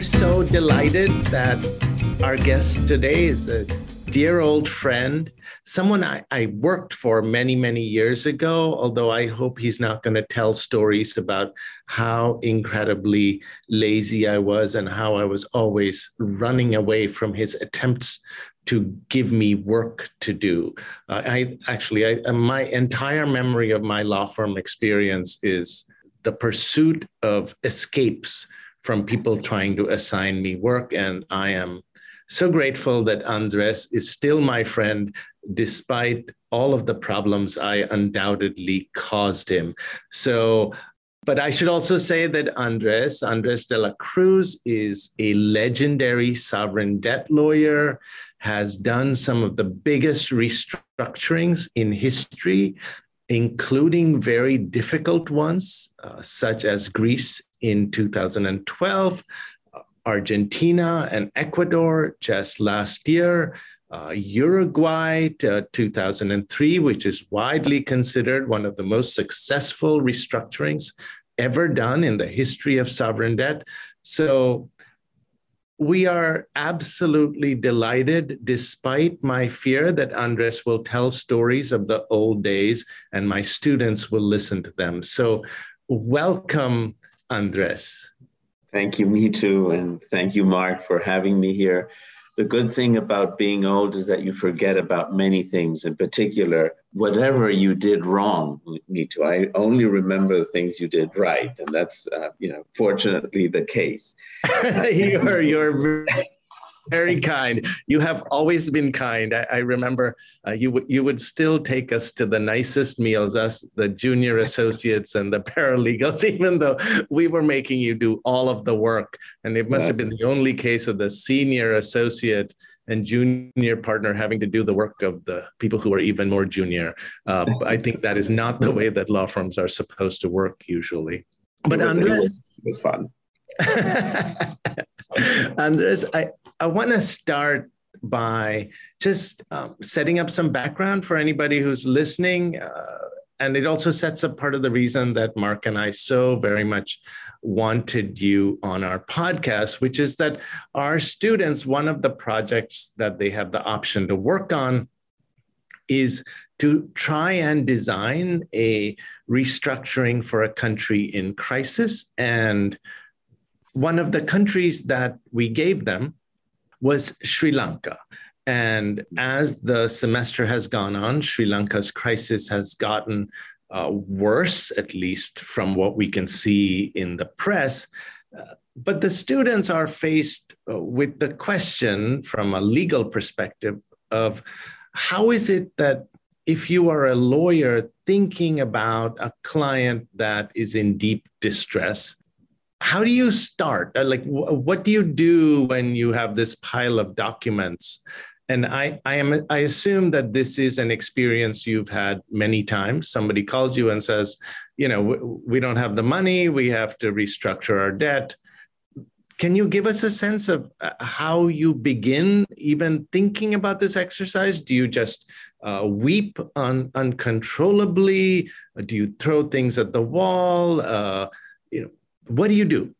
We're so delighted that our guest today is a dear old friend, someone I, I, worked for many, many years ago, although I hope he's not going to tell stories about how incredibly lazy I was and how I was always running away from his attempts to give me work to do. Uh, I actually, I, uh, my entire memory of my law firm experience is the pursuit of escapes from people trying to assign me work. And I am so grateful that Andres is still my friend despite all of the problems I undoubtedly caused him. So, but I should also say that Andres, Andres de la Cruz, is a legendary sovereign debt lawyer, has done some of the biggest restructurings in history, including very difficult ones, uh, such as Greece in 2012, Argentina and Ecuador just last year, uh, Uruguay uh, 2003, which is widely considered one of the most successful restructurings ever done in the history of sovereign debt. So we are absolutely delighted, despite my fear that Andres will tell stories of the old days and my students will listen to them. So, welcome, Andres. Thank you, Mitu. And thank you, Mark, for having me here. The good thing about being old is that you forget about many things, in particular, whatever you did wrong, Mitu. I only remember the things you did right. And that's, uh, you know, fortunately the case. you're, you're very kind. You have always been kind. I, I remember uh, you w- you would still take us to the nicest meals, us the junior associates and the paralegals, even though we were making you do all of the work. And it must have been the only case of the senior associate and junior partner having to do the work of the people who are even more junior. Uh, I think that is not the way that law firms are supposed to work usually. But Andres, it was fun. Andres, I, I want to start by just um, setting up some background for anybody who's listening. Uh, and it also sets up part of the reason that Mark and I so very much wanted you on our podcast, which is that our students, one of the projects that they have the option to work on is to try and design a restructuring for a country in crisis. And one of the countries that we gave them was Sri Lanka. And as the semester has gone on, Sri Lanka's crisis has gotten uh, worse, at least from what we can see in the press. Uh, but the students are faced uh, with the question from a legal perspective of how is it that if you are a lawyer thinking about a client that is in deep distress, how do you start? Uh, like what do you do when you have this pile of documents? And I, I am i assume that this is an experience you've had many times. Somebody calls you and says you know we, we don't have the money. We have to restructure our debt. Can you give us a sense of uh, how you begin even thinking about this exercise? Do you just uh, weep un, uncontrollably? Do you throw things at the wall? Uh, you know what do you do?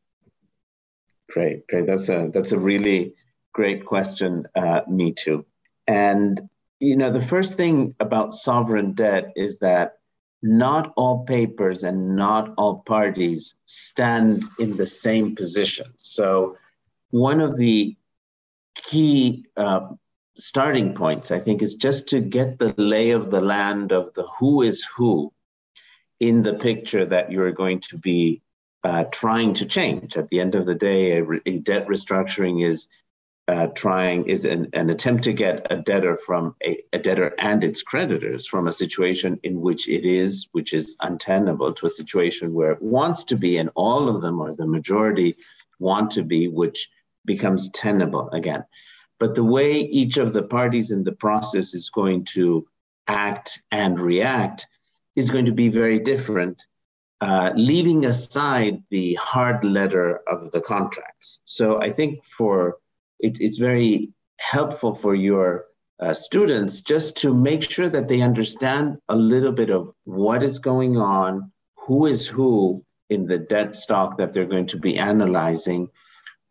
Great, great. That's a that's a really great question. Uh, Mitu. And you know, the first thing about sovereign debt is that not all papers and not all parties stand in the same position. So, one of the key uh, starting points, I think, is just to get the lay of the land of the who is who in the picture that you're going to be uh, trying to change. At the end of the day, a, a debt restructuring is uh, trying is an, an, attempt to get a debtor from a, a, debtor and its creditors from a situation in which it is, which is untenable, to a situation where it wants to be, and all of them or the majority want to be, which becomes tenable again. But the way each of the parties in the process is going to act and react is going to be very different uh, leaving aside the hard letter of the contracts. So I think for it, it's very helpful for your uh, students just to make sure that they understand a little bit of what is going on, who is who in the debt stock that they're going to be analyzing,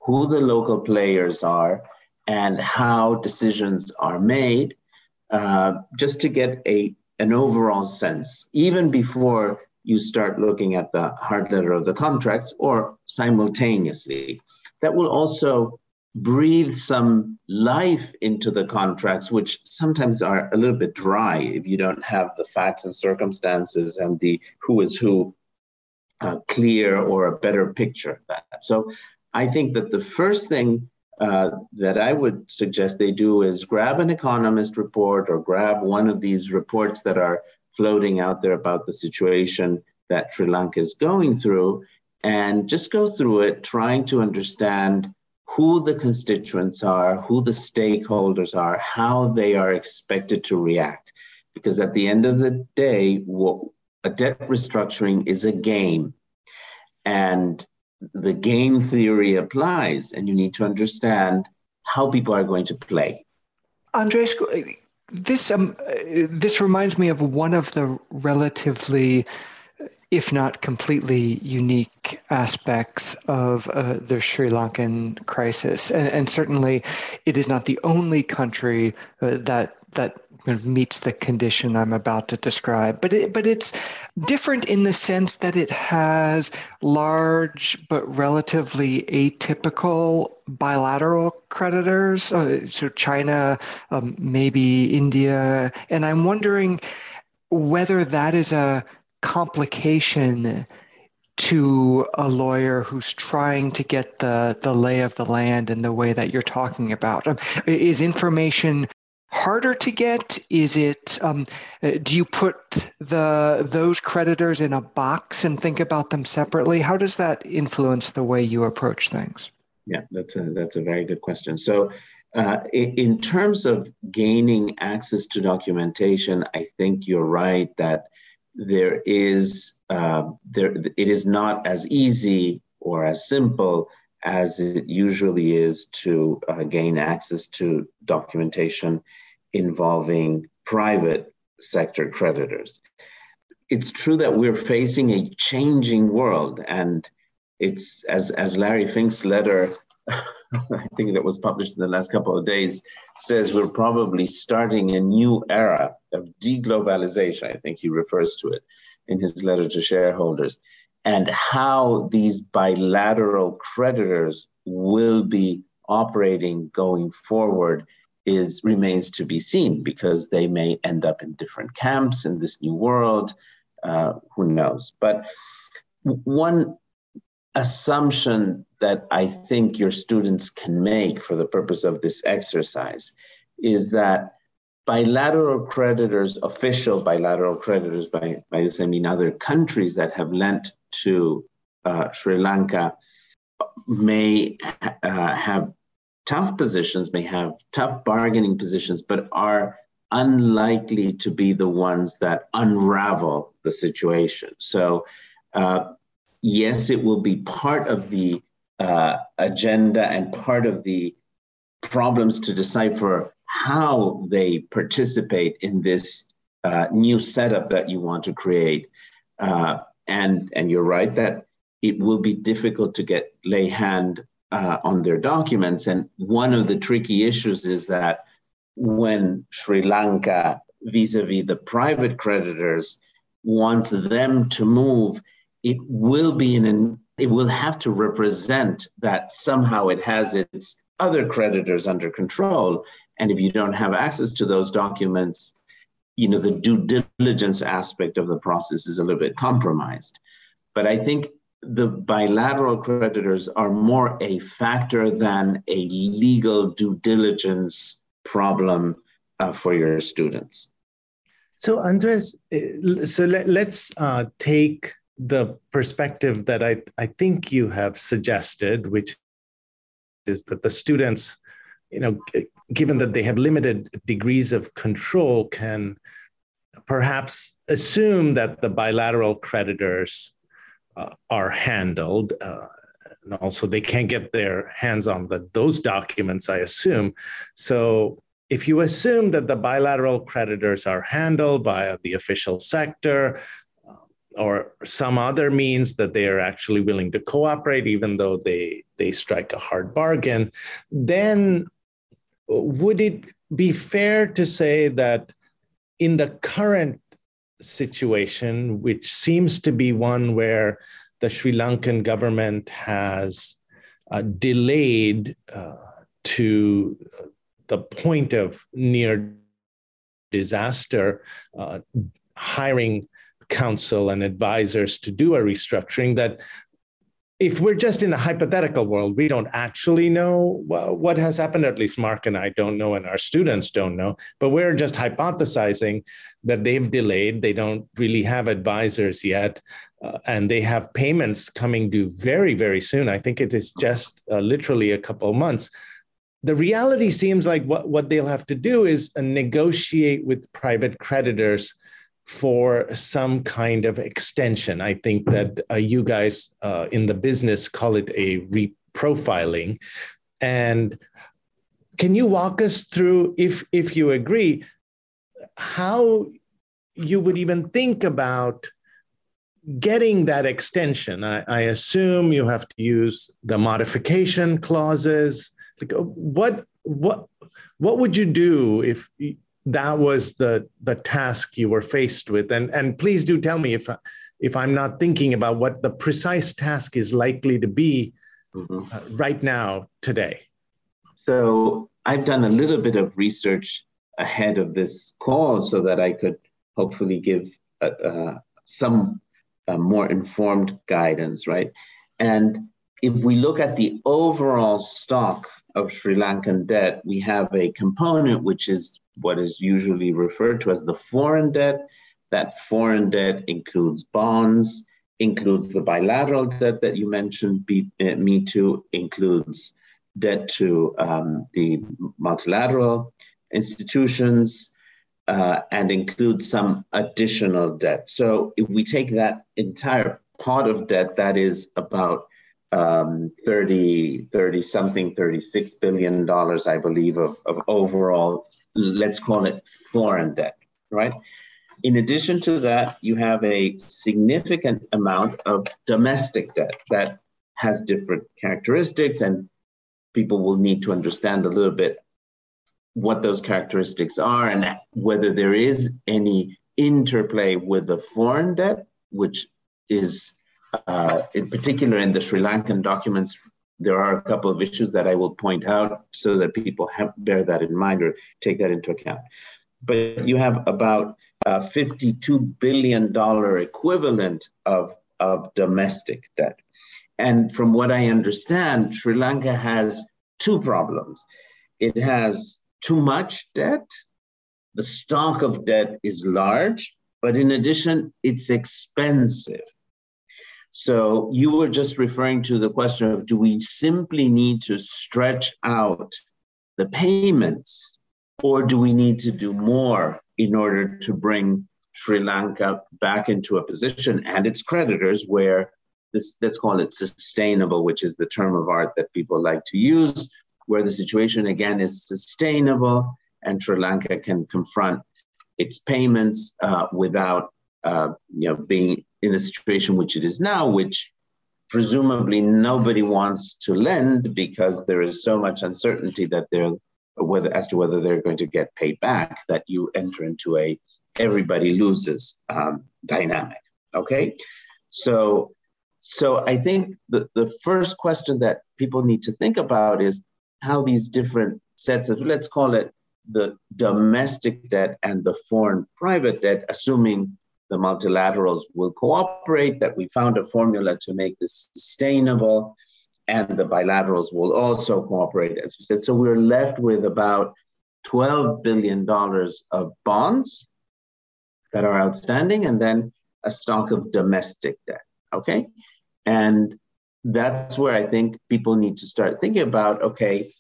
who the local players are and how decisions are made, uh, just to get a an overall sense, even before you start looking at the hard letter of the contracts or simultaneously. That will also breathe some life into the contracts, which sometimes are a little bit dry if you don't have the facts and circumstances and the who is who uh, clear or a better picture of that. So I think that the first thing uh, that I would suggest they do is grab an economist report or grab one of these reports that are floating out there about the situation that Sri Lanka is going through and just go through it, trying to understand who the constituents are, who the stakeholders are, how they are expected to react. Because at the end of the day, a debt restructuring is a game. And the game theory applies, and you need to understand how people are going to play. Andres, this um, this reminds me of one of the relatively if not completely unique aspects of uh, the Sri Lankan crisis. And, and, certainly it is not the only country uh, that that meets the condition I'm about to describe. But it, but it's different in the sense that it has large but relatively atypical bilateral creditors. Uh, so China, um, maybe India, and I'm wondering whether that is a complication to a lawyer who's trying to get the the lay of the land in the way that you're talking about um, is information harder to get? Is it um, uh, do you put the those creditors in a box and think about them separately? How does that influence the way you approach things? Yeah that's a that's a very good question. So uh, in, in terms of gaining access to documentation i think you're right that there is uh, there it is not as easy or as simple as it usually is to uh, gain access to documentation involving private sector creditors. It's true that we're facing a changing world, and it's as as Larry Fink's letter I think that was published in the last couple of days, says we're probably starting a new era of deglobalization. I think he refers to it in his letter to shareholders, and how these bilateral creditors will be operating going forward is remains to be seen because they may end up in different camps in this new world. Uh, who knows? But one assumption that I think your students can make for the purpose of this exercise is that bilateral creditors, official bilateral creditors, by, by this I mean other countries that have lent to uh, Sri Lanka, may uh, have tough positions, may have tough bargaining positions, but are unlikely to be the ones that unravel the situation. So, uh, yes, it will be part of the uh, agenda and part of the problems to decipher how they participate in this uh, new setup that you want to create. And, and you're right that it will be difficult to get lay hand uh, on their documents. And one of the tricky issues is that when Sri Lanka, vis a vis the private creditors, wants them to move, it will be in an it will have to represent that somehow it has its other creditors under control. And if you don't have access to those documents, you know, the due diligence aspect of the process is a little bit compromised. But I think the bilateral creditors are more a factor than a legal due diligence problem uh, for your students. So, Andres, uh, so let, us uh, take the perspective that I, I think you have suggested, which is that the students, you know, given that they have limited degrees of control, can perhaps assume that the bilateral creditors uh, are handled. Uh, and also, they can't get their hands on the, those documents, I assume. So, if you assume that the bilateral creditors are handled by the official sector, or some other means that they are actually willing to cooperate, even though they they strike a hard bargain, then would it be fair to say that in the current situation, which seems to be one where the Sri Lankan government has uh, delayed uh, to the point of near disaster, uh, hiring counsel and advisors to do a restructuring, that if we're just in a hypothetical world, we don't actually know what has happened. At least Mark and I don't know, and our students don't know. But we're just hypothesizing that they've delayed. They don't really have advisors yet, uh, and they have payments coming due very, very soon. I think it is just uh, literally a couple months. The reality seems like what, what they'll have to do is uh, negotiate with private creditors for some kind of extension. I think that uh, you guys uh, in the business call it a reprofiling. And can you walk us through, if if you agree, how you would even think about getting that extension? I, I assume you have to use the modification clauses. Like what what what would you do if that was the the task you were faced with. And and please do tell me if if i'm not thinking about what the precise task is likely to be mm-hmm. uh, right now today. So i've done a little bit of research ahead of this call so that i could hopefully give uh, uh, some more informed guidance right? And if we look at the overall stock of Sri Lankan debt, we have a component which is what is usually referred to as the foreign debt. That foreign debt includes bonds, includes the bilateral debt that you mentioned, B, uh, Mitu, includes debt to um, the multilateral institutions, uh, and includes some additional debt. So if we take that entire pot of debt, that is about um, 30, 30 something, 36 billion dollars, I believe, of, of overall, let's call it foreign debt, right? In addition to that, you have a significant amount of domestic debt that has different characteristics, and people will need to understand a little bit what those characteristics are and whether there is any interplay with the foreign debt, which is uh, in particular, in the Sri Lankan documents, there are a couple of issues that I will point out so that people have, bear that in mind or take that into account. But you have about uh, $52 billion equivalent of, of domestic debt. And from what I understand, Sri Lanka has two problems. It has too much debt, the stock of debt is large, but in addition, it's expensive. So you were just referring to the question of do we simply need to stretch out the payments or do we need to do more in order to bring Sri Lanka back into a position and its creditors where this let's call it sustainable, which is the term of art that people like to use, where the situation again is sustainable and Sri Lanka can confront its payments uh, without uh, you know being in the situation which it is now, which presumably nobody wants to lend because there is so much uncertainty that they're whether as to whether they're going to get paid back that you enter into a everybody loses um, dynamic. Okay, so so I think the, the first question that people need to think about is how these different sets of let's call it the domestic debt and the foreign private debt, assuming the multilaterals will cooperate, that we found a formula to make this sustainable, and the bilaterals will also cooperate, as you said. So we're left with about $12 billion of bonds that are outstanding, and then a stock of domestic debt. Okay. And that's where I think people need to start thinking about okay,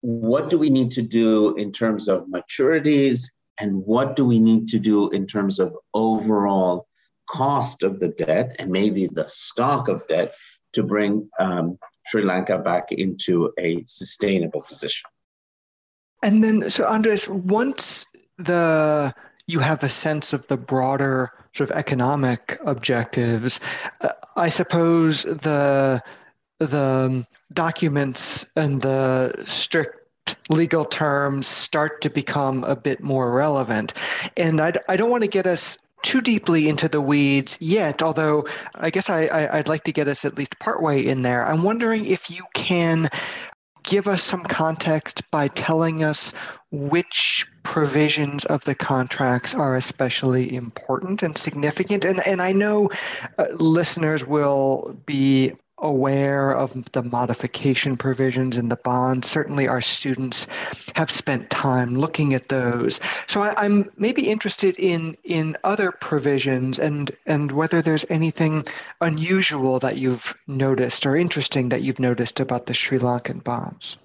what do we need to do in terms of maturities and what do we need to do in terms of overall cost of the debt and maybe the stock of debt to bring um, Sri Lanka back into a sustainable position. And then, so Andres, once the you have a sense of the broader sort of economic objectives, uh, I suppose the the documents and the strict legal terms start to become a bit more relevant. And I, I don't want to get us too deeply into the weeds yet, although I guess I, would like to get us at least partway in there. I'm wondering if you can give us some context by telling us which provisions of the contracts are especially important and significant. And, and I know uh, listeners will be aware of the modification provisions in the bonds. Certainly, our students have spent time looking at those. So I, am maybe interested in in other provisions and and whether there's anything unusual that you've noticed or interesting that you've noticed about the Sri Lankan bonds.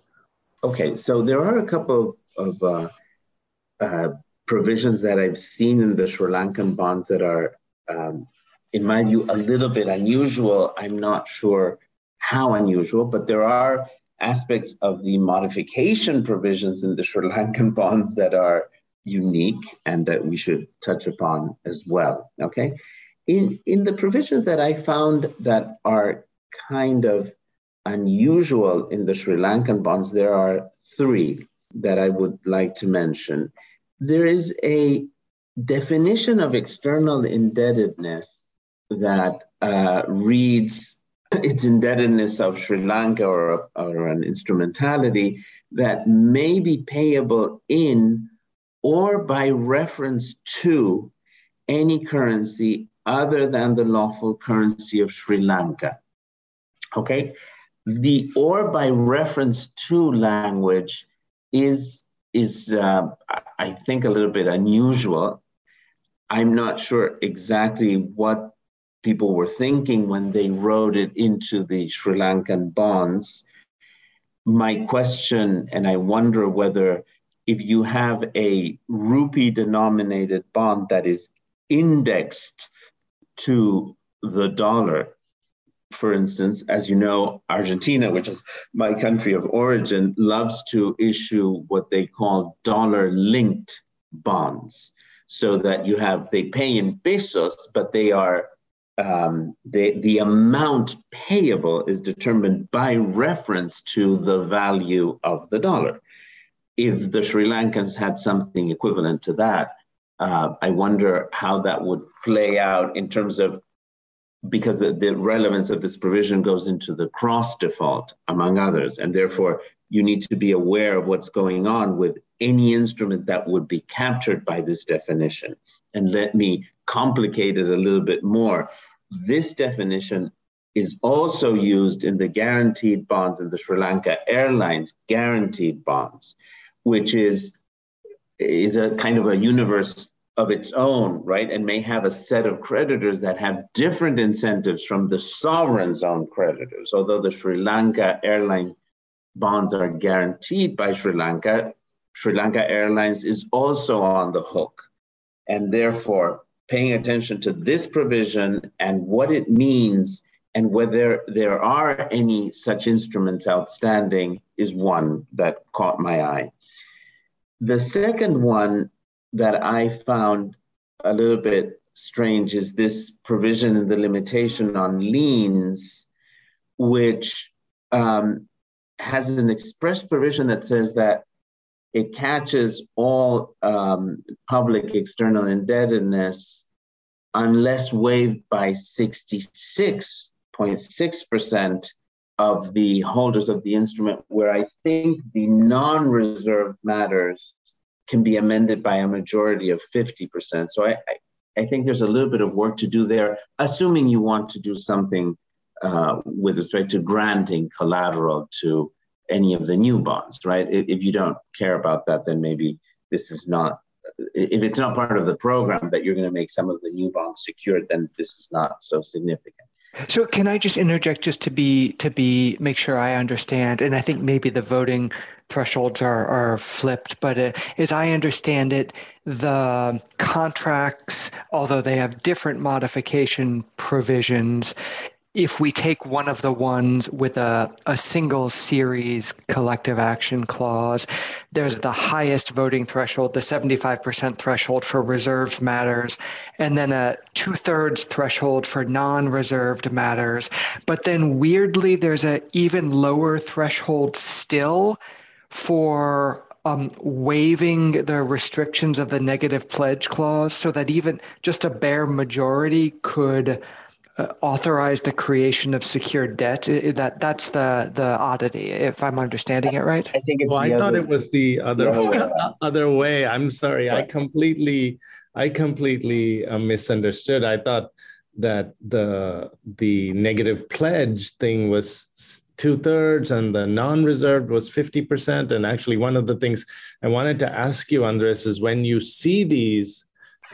Okay, so there are a couple of uh, uh, provisions that I've seen in the Sri Lankan bonds that are um, in my view, a little bit unusual. I'm not sure how unusual, but there are aspects of the modification provisions in the Sri Lankan bonds that are unique and that we should touch upon as well. Okay. In, in the provisions that I found that are kind of unusual in the Sri Lankan bonds, there are three that I would like to mention. There is a definition of external indebtedness that uh, reads its indebtedness of Sri Lanka or, or an instrumentality that may be payable in or by reference to any currency other than the lawful currency of Sri Lanka. Okay? The or by reference to language is, is uh, I think, a little bit unusual. I'm not sure exactly what people were thinking when they wrote it into the Sri Lankan bonds. My question, and I wonder whether if you have a rupee denominated bond that is indexed to the dollar, for instance, as you know, Argentina, which is my country of origin, loves to issue what they call dollar linked bonds. So that you have, they pay in pesos, but they are um, the, the amount payable is determined by reference to the value of the dollar. If the Sri Lankans had something equivalent to that, uh, I wonder how that would play out in terms of because the, the relevance of this provision goes into the cross default, among others, and therefore you need to be aware of what's going on with any instrument that would be captured by this definition. And let me complicate it a little bit more. This definition is also used in the guaranteed bonds in the Sri Lanka Airlines guaranteed bonds, which is, is a kind of a universe of its own, right? And may have a set of creditors that have different incentives from the sovereign's own creditors. Although the Sri Lanka airline bonds are guaranteed by Sri Lanka, Sri Lanka Airlines is also on the hook. And therefore, paying attention to this provision and what it means and whether there are any such instruments outstanding is one that caught my eye. The second one that I found a little bit strange is this provision in the limitation on liens, which um, has an express provision that says that it catches all um, public external indebtedness unless waived by 66.6% of the holders of the instrument, where I think the non reserved matters can be amended by a majority of 50%. So I, I, I, think there's a little bit of work to do there, assuming you want to do something uh, with respect to granting collateral to any of the new bonds, right? If you don't care about that, then maybe this is not. If it's not part of the program that you're going to make some of the new bonds secured, then this is not so significant. So can I just interject just to be to be make sure I understand and I think maybe the voting thresholds are are flipped but uh, as I understand it the contracts although they have different modification provisions if we take one of the ones with a, a single series collective action clause, there's the highest voting threshold, the 75% threshold for reserved matters, and then a two thirds threshold for non reserved matters. But then weirdly, there's an even lower threshold still for um, waiving the restrictions of the negative pledge clause so that even just a bare majority could uh, authorize the creation of secured debt. That that's the the oddity, if I'm understanding it right. I think. well, I thought it was the other the way. other way. I'm sorry. Right. I completely I completely uh, misunderstood. I thought that the the negative pledge thing was two thirds and the non-reserved was 50% and actually one of the things i wanted to ask you andres is when you see these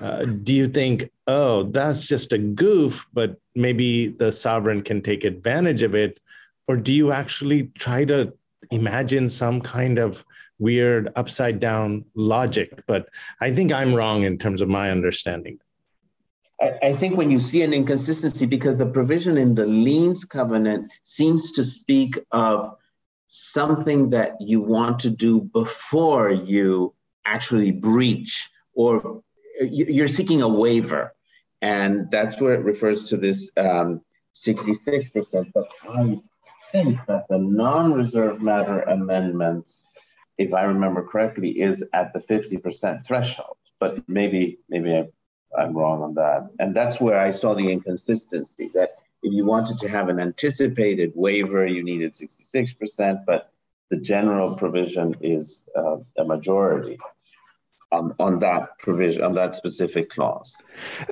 uh, do you think, oh, that's just a goof, but maybe the sovereign can take advantage of it? Or do you actually try to imagine some kind of weird upside down logic? But I think I'm wrong in terms of my understanding. I, think when you see an inconsistency, because the provision in the liens covenant seems to speak of something that you want to do before you actually breach or you're seeking a waiver, and that's where it refers to this um, 66%. But I think that the non-reserve matter amendment, if I remember correctly, is at the 50% threshold. But maybe maybe I, I'm wrong on that. And that's where I saw the inconsistency that if you wanted to have an anticipated waiver, you needed 66%, but the general provision is uh, a majority on, on that provision, on that specific clause.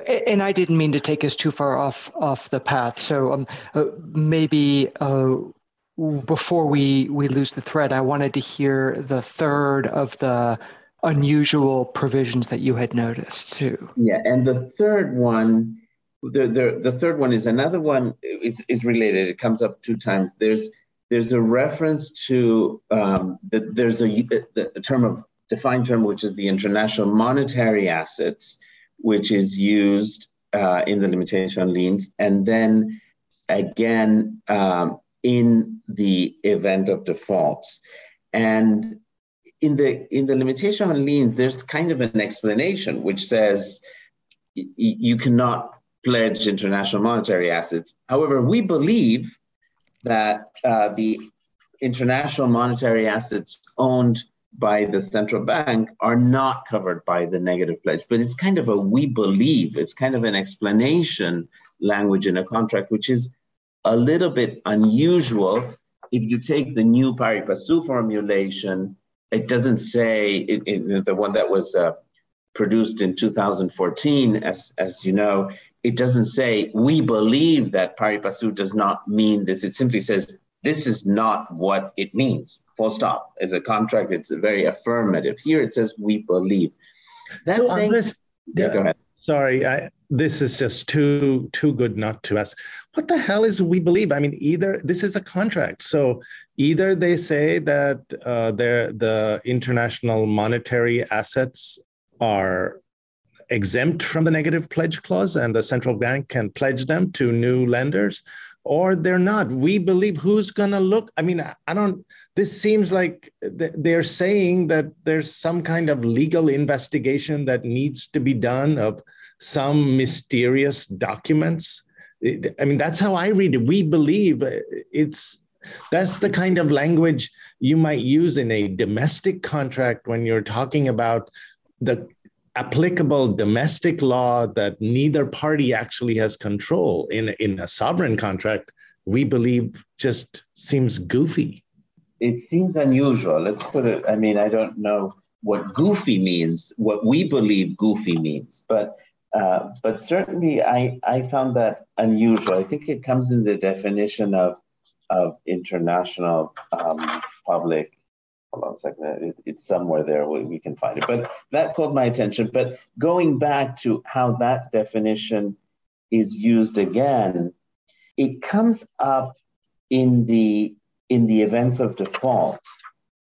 And I didn't mean to take us too far off off the path. So um, uh, maybe uh, before we we lose the thread, I wanted to hear the third of the unusual provisions that you had noticed too. Yeah, and the third one, the the, the third one is another one is is related. It comes up two times. There's there's a reference to um, the, there's a, a term of defined term, which is the international monetary assets, which is used uh, in the limitation on liens, and then again um, in the event of defaults. And in the in the limitation on liens, there's kind of an explanation which says y- you cannot pledge international monetary assets. However, we believe that uh, the international monetary assets owned by the central bank are not covered by the negative pledge. But it's kind of a we believe, it's kind of an explanation language in a contract, which is a little bit unusual. If you take the new pari passu formulation, it doesn't say it, it, the one that was uh, produced in 2014, as, as you know, it doesn't say we believe that pari passu does not mean this. It simply says this is not what it means. Full stop. As a contract, it's very affirmative. Here it says we believe. That's so saying, this, yeah. Sorry, I, this is just too too good not to ask. What the hell is we believe? I mean, either this is a contract, so either they say that uh, the international monetary assets are exempt from the negative pledge clause, and the central bank can pledge them to new lenders, or they're not. We believe who's going to look. I mean, I don't, this seems like they're saying that there's some kind of legal investigation that needs to be done of some mysterious documents. I mean, that's how I read it. We believe uh, it's, that's the kind of language you might use in a domestic contract when you're talking about the applicable domestic law that neither party actually has control in, in a sovereign contract, we believe just seems goofy. It seems unusual. Let's put it, I mean, I don't know what goofy means, what we believe goofy means, but uh, but certainly I, I found that unusual. I think it comes in the definition of, of international um, public hold on a second, it, it's somewhere there, we, we can find it. But that caught my attention. But going back to how that definition is used again, it comes up in the in the events of default.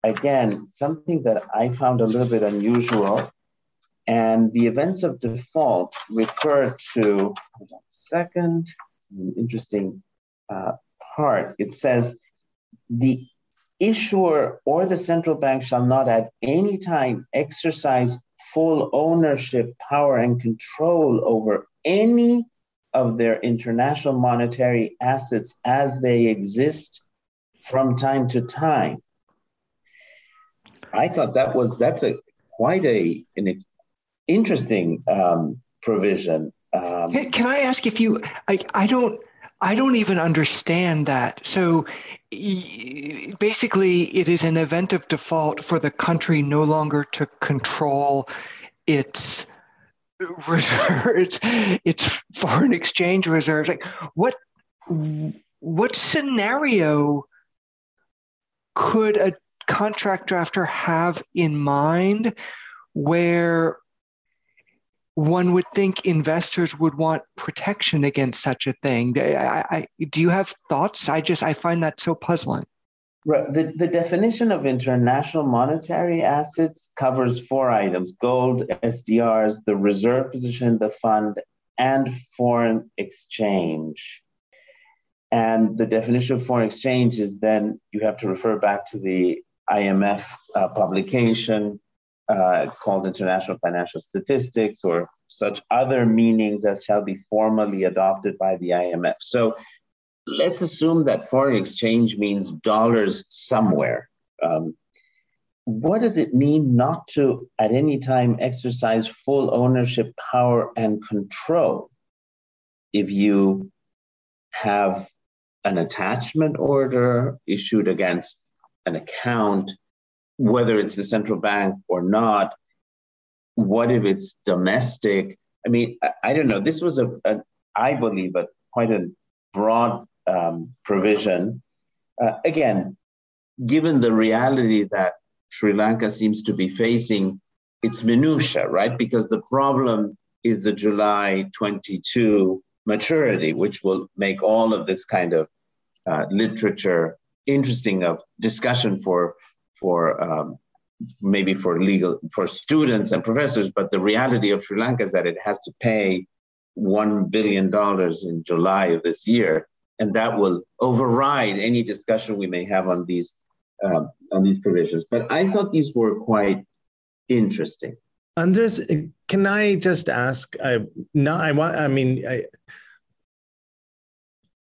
Again, something that I found a little bit unusual. And the events of default refer to, second, interesting uh, part, it says the issuer or the central bank shall not at any time exercise full ownership, power, and control over any of their international monetary assets as they exist from time to time. I thought that was that's a quite a an interesting um, provision. Um, Can I ask if you? I I don't. I don't even understand that. So basically, it is an event of default for the country no longer to control its reserves, its foreign exchange reserves. Like what? What scenario could a contract drafter have in mind where one would think investors would want protection against such a thing. I, I, do you have thoughts? I just I find that so puzzling. Right. The, the definition of international monetary assets covers four items gold, SDRs, the reserve position the fund, and foreign exchange. And the definition of foreign exchange is then you have to refer back to the IMF uh, publication uh, called International Financial Statistics or such other meanings as shall be formally adopted by the IMF. So let's assume that foreign exchange means dollars somewhere. Um, what does it mean not to at any time exercise full ownership, power, and control if you have an attachment order issued against an account, whether it's the central bank or not. What if it's domestic? I mean, I, I don't know. This was a, a, I believe, a quite a broad um, provision. Uh, again, given the reality that Sri Lanka seems to be facing, it's minutia, right? Because the problem is the July 22 maturity, which will make all of this kind of uh, literature interesting of discussion for for um, maybe for legal for students and professors but the reality of sri lanka is that it has to pay $1 billion in july of this year and that will override any discussion we may have on these um, on these provisions. But i thought these were quite interesting. Andres can i just ask I, no i want i mean I,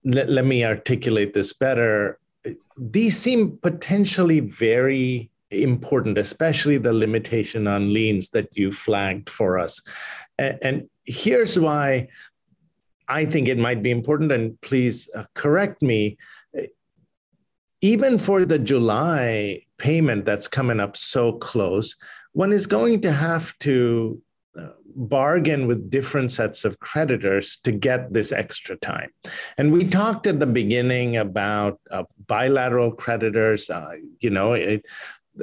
let, let me articulate this better these seem potentially very important, especially the limitation on liens that you flagged for us. And, and here's why I think it might be important, and please uh, correct me. Even for the July payment that's coming up so close, one is going to have to bargain with different sets of creditors to get this extra time. And we talked at the beginning about uh, bilateral creditors. Uh, you know, it,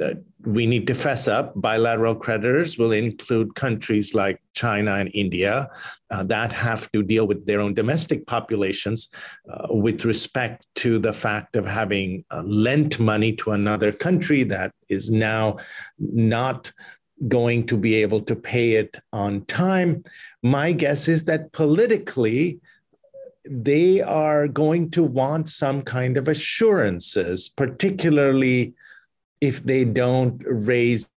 uh, we need to fess up. Bilateral creditors will include countries like China and India uh, that have to deal with their own domestic populations uh, with respect to the fact of having uh, lent money to another country that is now not going to be able to pay it on time. My guess is that politically, they are going to want some kind of assurances, particularly if they don't raise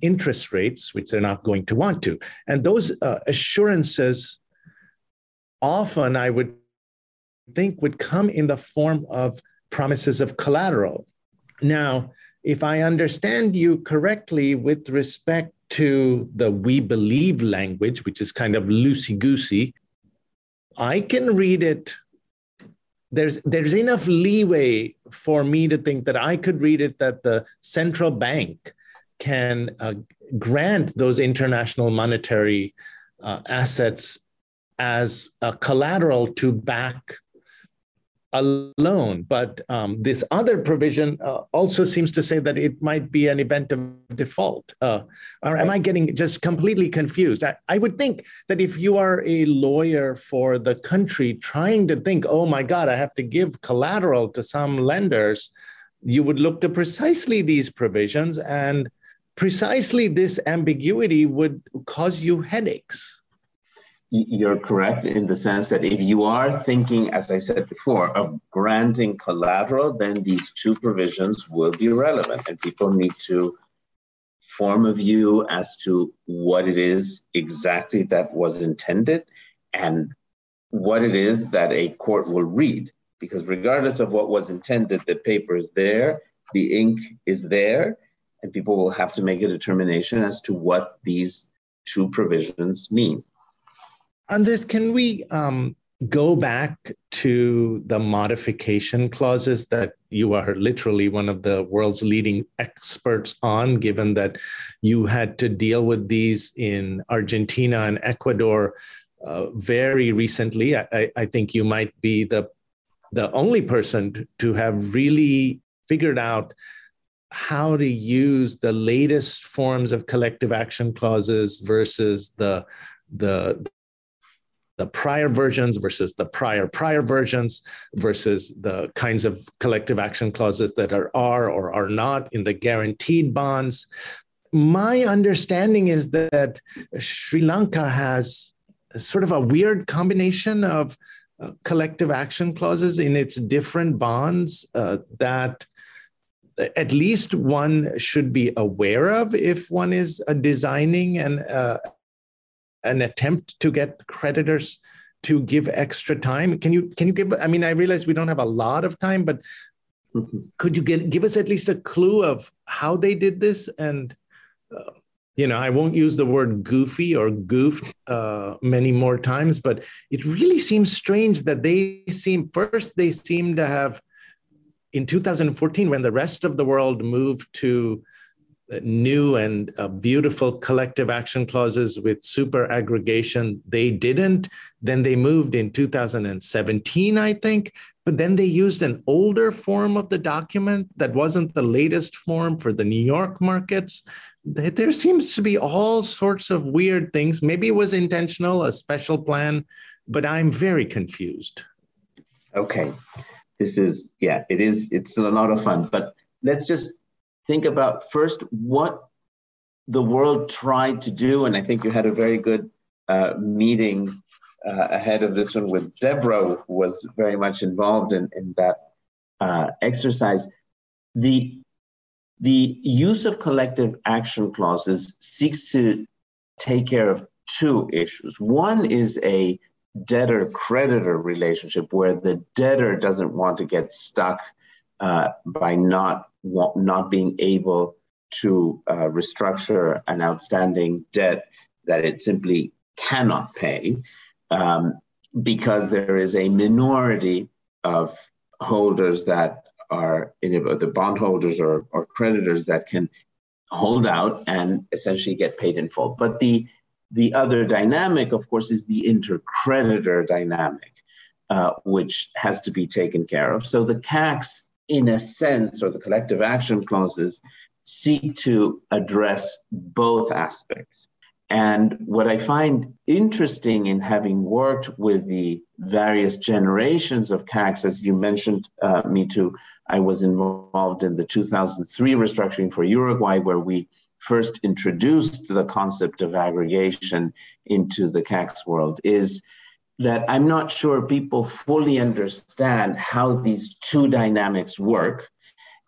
interest rates, which they're not going to want to. And those uh, assurances often, I would think, would come in the form of promises of collateral. Now, if I understand you correctly with respect to the we believe language, which is kind of loosey goosey, I can read it. There's, there's enough leeway for me to think that I could read it that the central bank can uh, grant those international monetary uh, assets as a collateral to back alone. But um, this other provision uh, also seems to say that it might be an event of default. Uh, or am I getting just completely confused? I, I, would think that if you are a lawyer for the country trying to think, oh my God, I have to give collateral to some lenders, you would look to precisely these provisions and precisely this ambiguity would cause you headaches. You're correct in the sense that if you are thinking, as I said before, of granting collateral, then these two provisions will be relevant, and people need to form a view as to what it is exactly that was intended and what it is that a court will read. Because regardless of what was intended, the paper is there, the ink is there, and people will have to make a determination as to what these two provisions mean. Andres, can we um, go back to the modification clauses that you are literally one of the world's leading experts on, given that you had to deal with these in Argentina and Ecuador uh, very recently? I, I, think you might be the the only person to have really figured out how to use the latest forms of collective action clauses versus the the the prior versions versus the prior prior versions versus the kinds of collective action clauses that are are or are not in the guaranteed bonds. My understanding is that Sri Lanka has sort of a weird combination of uh, collective action clauses in its different bonds uh, that at least one should be aware of if one is designing an uh, an attempt to get creditors to give extra time. Can you can you give? I mean, I realize we don't have a lot of time, but mm-hmm. could you get give us at least a clue of how they did this? And uh, you know, I won't use the word goofy or goofed uh, many more times, but it really seems strange that they seem first they seem to have in 2014 when the rest of the world moved to new and uh, beautiful collective action clauses with super aggregation. They didn't. Then they moved in 2017, I think. But then they used an older form of the document that wasn't the latest form for the New York markets. There seems to be all sorts of weird things. Maybe it was intentional, a special plan, but I'm very confused. Okay. This is, yeah, it is, it's a lot of fun. But let's just think about first what the world tried to do. And I think you had a very good uh, meeting uh, ahead of this one with Deborah, who was very much involved in, in that uh, exercise. The, the use of collective action clauses seeks to take care of two issues. One is a debtor creditor relationship where the debtor doesn't want to get stuck uh, by not not being able to uh, restructure an outstanding debt that it simply cannot pay um, because there is a minority of holders that are the bondholders or, or creditors that can hold out and essentially get paid in full. But the the other dynamic, of course, is the intercreditor dynamic, uh, which has to be taken care of. So the CACs in a sense, or the collective action clauses, seek to address both aspects. And what I find interesting in having worked with the various generations of CACs, as you mentioned uh, Mitu, I was involved in the 2003 restructuring for Uruguay, where we first introduced the concept of aggregation into the CACs world, is that I'm not sure people fully understand how these two dynamics work.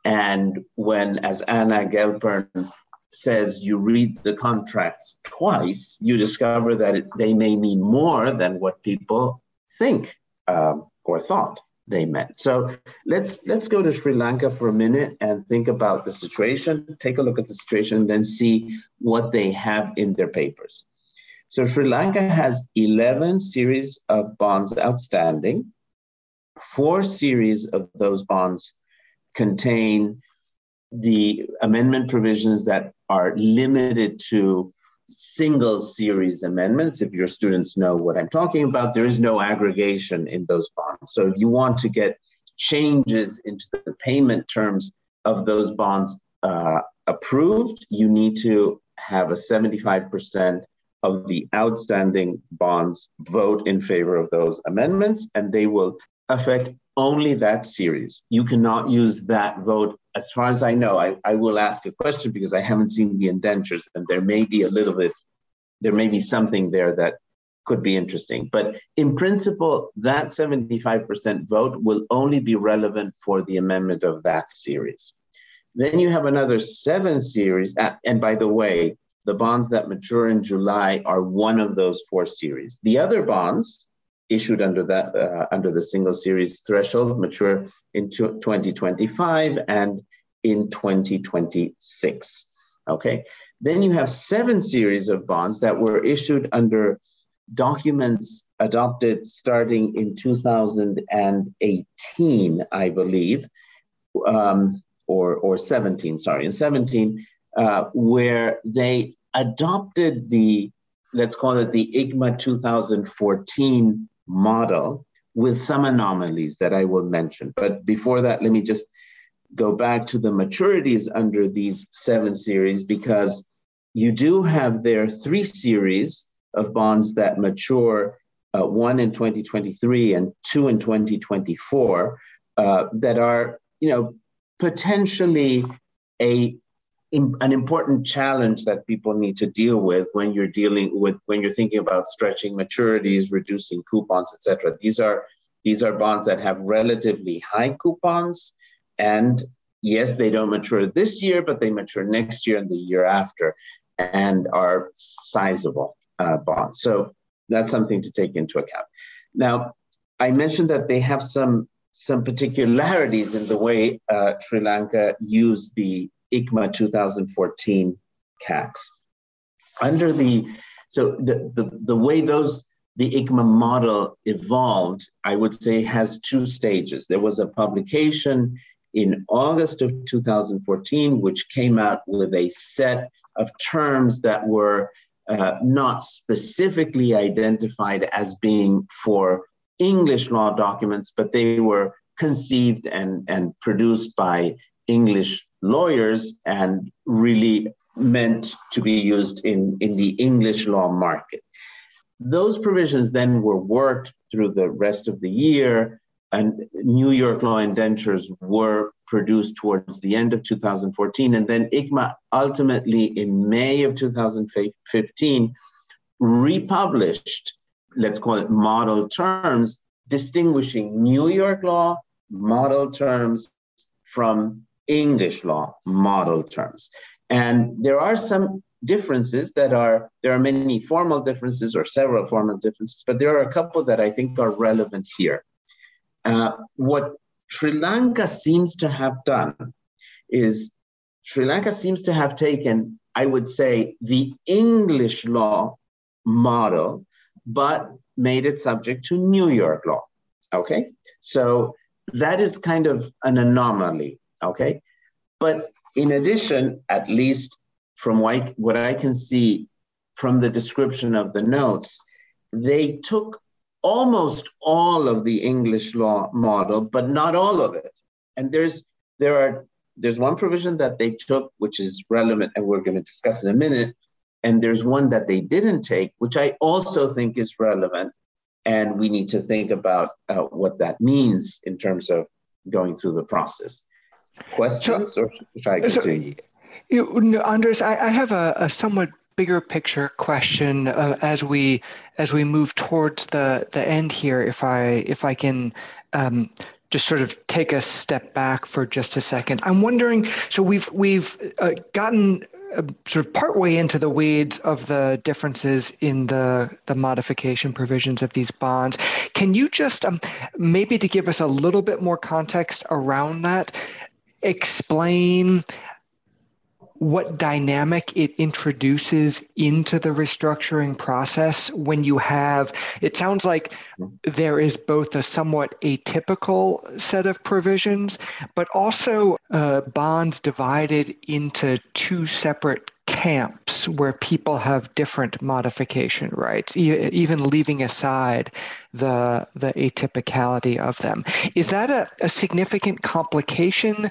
And when, as Anna Gelpern says, you read the contracts twice, you discover that it, they may mean more than what people think um, or thought they meant. So let's let's go to Sri Lanka for a minute and think about the situation. Take a look at the situation, and then see what they have in their papers. So Sri Lanka has 11 series of bonds outstanding. Four series of those bonds contain the amendment provisions that are limited to single series amendments. If your students know what I'm talking about, there is no aggregation in those bonds. So if you want to get changes into the payment terms of those bonds uh, approved, you need to have a 75% of the outstanding bonds vote in favor of those amendments, and they will affect only that series. You cannot use that vote. As far as I know, I, I will ask a question because I haven't seen the indentures, and there may be a little bit, there may be something there that could be interesting. But in principle, that 75% vote will only be relevant for the amendment of that series. Then you have another seven series. And by the way, the bonds that mature in July are one of those four series. The other bonds issued under that uh, under the single series threshold mature in 2025 and in 2026. Okay. Then you have seven series of bonds that were issued under documents adopted starting in 2018, I believe, um, or, or 17, sorry, in 17, uh, where they adopted the, let's call it the ICMA 2014 model with some anomalies that I will mention. But before that, let me just go back to the maturities under these seven series because you do have there three series of bonds that mature, uh, one in 2023 and two in 2024, uh, that are, you know, potentially a an important challenge that people need to deal with when you're dealing with when you're thinking about stretching maturities, reducing coupons, etc. These are these are bonds that have relatively high coupons, and yes, they don't mature this year, but they mature next year and the year after, and are sizable uh, bonds. So that's something to take into account. Now, I mentioned that they have some some particularities in the way uh, Sri Lanka used the ICMA 2014 CACs. Under the so the, the, the way those the ICMA model evolved, I would say, has two stages. There was a publication in August of 2014, which came out with a set of terms that were uh, not specifically identified as being for English law documents, but they were conceived and, and produced by English lawyers and really meant to be used in, in the English law market. Those provisions then were worked through the rest of the year, and New York law indentures were produced towards the end of 2014. And then ICMA ultimately in May of 2015 republished, let's call it model terms, distinguishing New York law model terms from English law model terms. And there are some differences that are, there are many formal differences or several formal differences, but there are a couple that I think are relevant here. Uh, what Sri Lanka seems to have done is Sri Lanka seems to have taken, I would say, the English law model, but made it subject to New York law. Okay. So that is kind of an anomaly. Okay. But in addition, at least from what I can see from the description of the notes, they took almost all of the English law model, but not all of it. And there's there are there's one provision that they took, which is relevant, and we're going to discuss in a minute. And there's one that they didn't take, which I also think is relevant. And we need to think about uh, what that means in terms of going through the process. Questions, so, or should I continue? So, you, Andres, I, I have a, a, somewhat bigger picture question uh, as we as we move towards the the end here. If I if I can. Um, just sort of take a step back for just a second. I'm wondering. So we've we've uh, gotten uh, sort of partway into the weeds of the differences in the the modification provisions of these bonds. Can you just um, maybe to give us a little bit more context around that, explain what dynamic it introduces into the restructuring process when you have it sounds like there is both a somewhat atypical set of provisions but also uh, bonds divided into two separate camps where people have different modification rights, even leaving aside the, the atypicality of them. Is that a, a significant complication?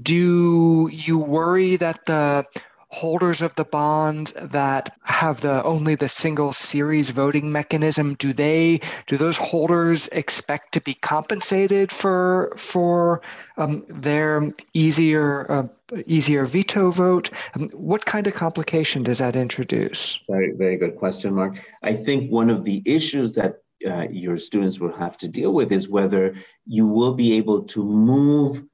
Do you worry that the holders of the bonds that have the only the single series voting mechanism do they do those holders expect to be compensated for for um, their easier uh, easier veto vote? Um, what kind of complication does that introduce? Very very good question Mark. I think one of the issues that uh, your students will have to deal with is whether you will be able to move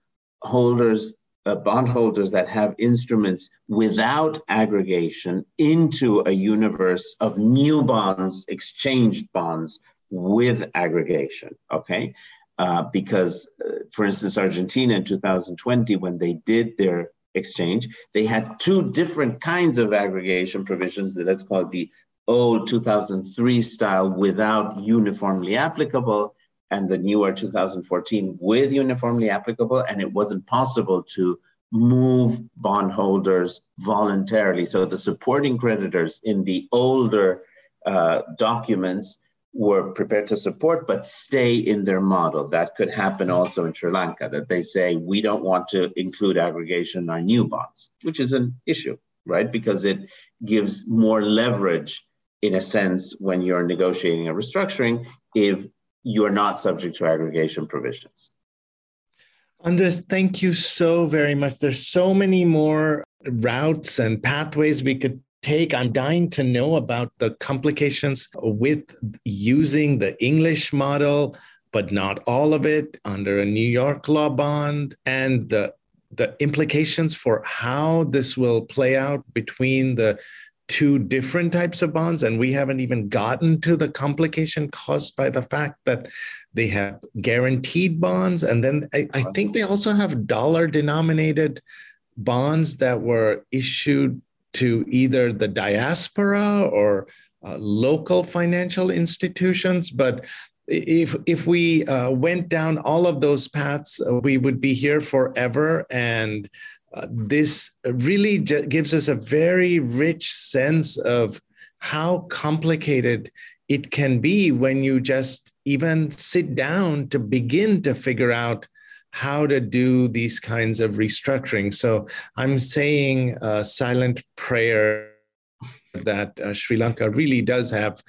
holders uh, bondholders that have instruments without aggregation into a universe of new bonds, exchanged bonds with aggregation. Okay. Uh, because, uh, for instance, Argentina in 2020, when they did their exchange, they had two different kinds of aggregation provisions that let's call it the old 2003 style without uniformly applicable and the newer 2014 with uniformly applicable, and it wasn't possible to move bondholders voluntarily. So the supporting creditors in the older uh, documents were prepared to support but stay in their model. That could happen also in Sri Lanka, that they say, we don't want to include aggregation in our new bonds, which is an issue, right? Because it gives more leverage in a sense when you're negotiating a restructuring if you are not subject to aggregation provisions. Andres, thank you so very much. There's so many more routes and pathways we could take. I'm dying to know about the complications with using the English model, but not all of it under a New York law bond and the the implications for how this will play out between the two different types of bonds and we haven't even gotten to the complication caused by the fact that they have guaranteed bonds. And then I, I, think they also have dollar denominated bonds that were issued to either the diaspora or uh, local financial institutions. But if if we uh, went down all of those paths uh, we would be here forever. And uh, this really gives us a very rich sense of how complicated it can be when you just even sit down to begin to figure out how to do these kinds of restructuring. So I'm saying a silent prayer that uh, Sri Lanka really does have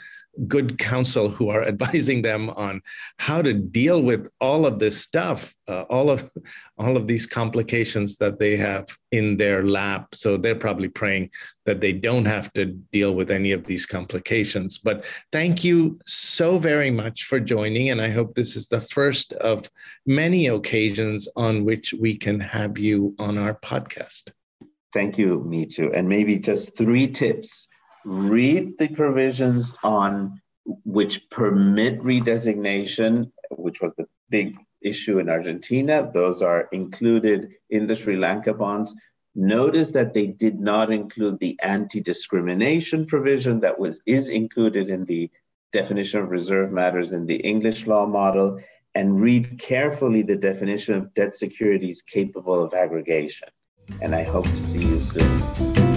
good counsel who are advising them on how to deal with all of this stuff, uh, all of all of these complications that they have in their lap. So they're probably praying that they don't have to deal with any of these complications. But thank you so very much for joining, and I hope this is the first of many occasions on which we can have you on our podcast. Thank you, Mitu. And maybe just three tips read the provisions on which permit redesignation, which was the big issue in Argentina. Those are included in the Sri Lanka bonds. Notice that they did not include the anti-discrimination provision that was is included in the definition of reserve matters in the English law model, and read carefully the definition of debt securities capable of aggregation. And I hope to see you soon.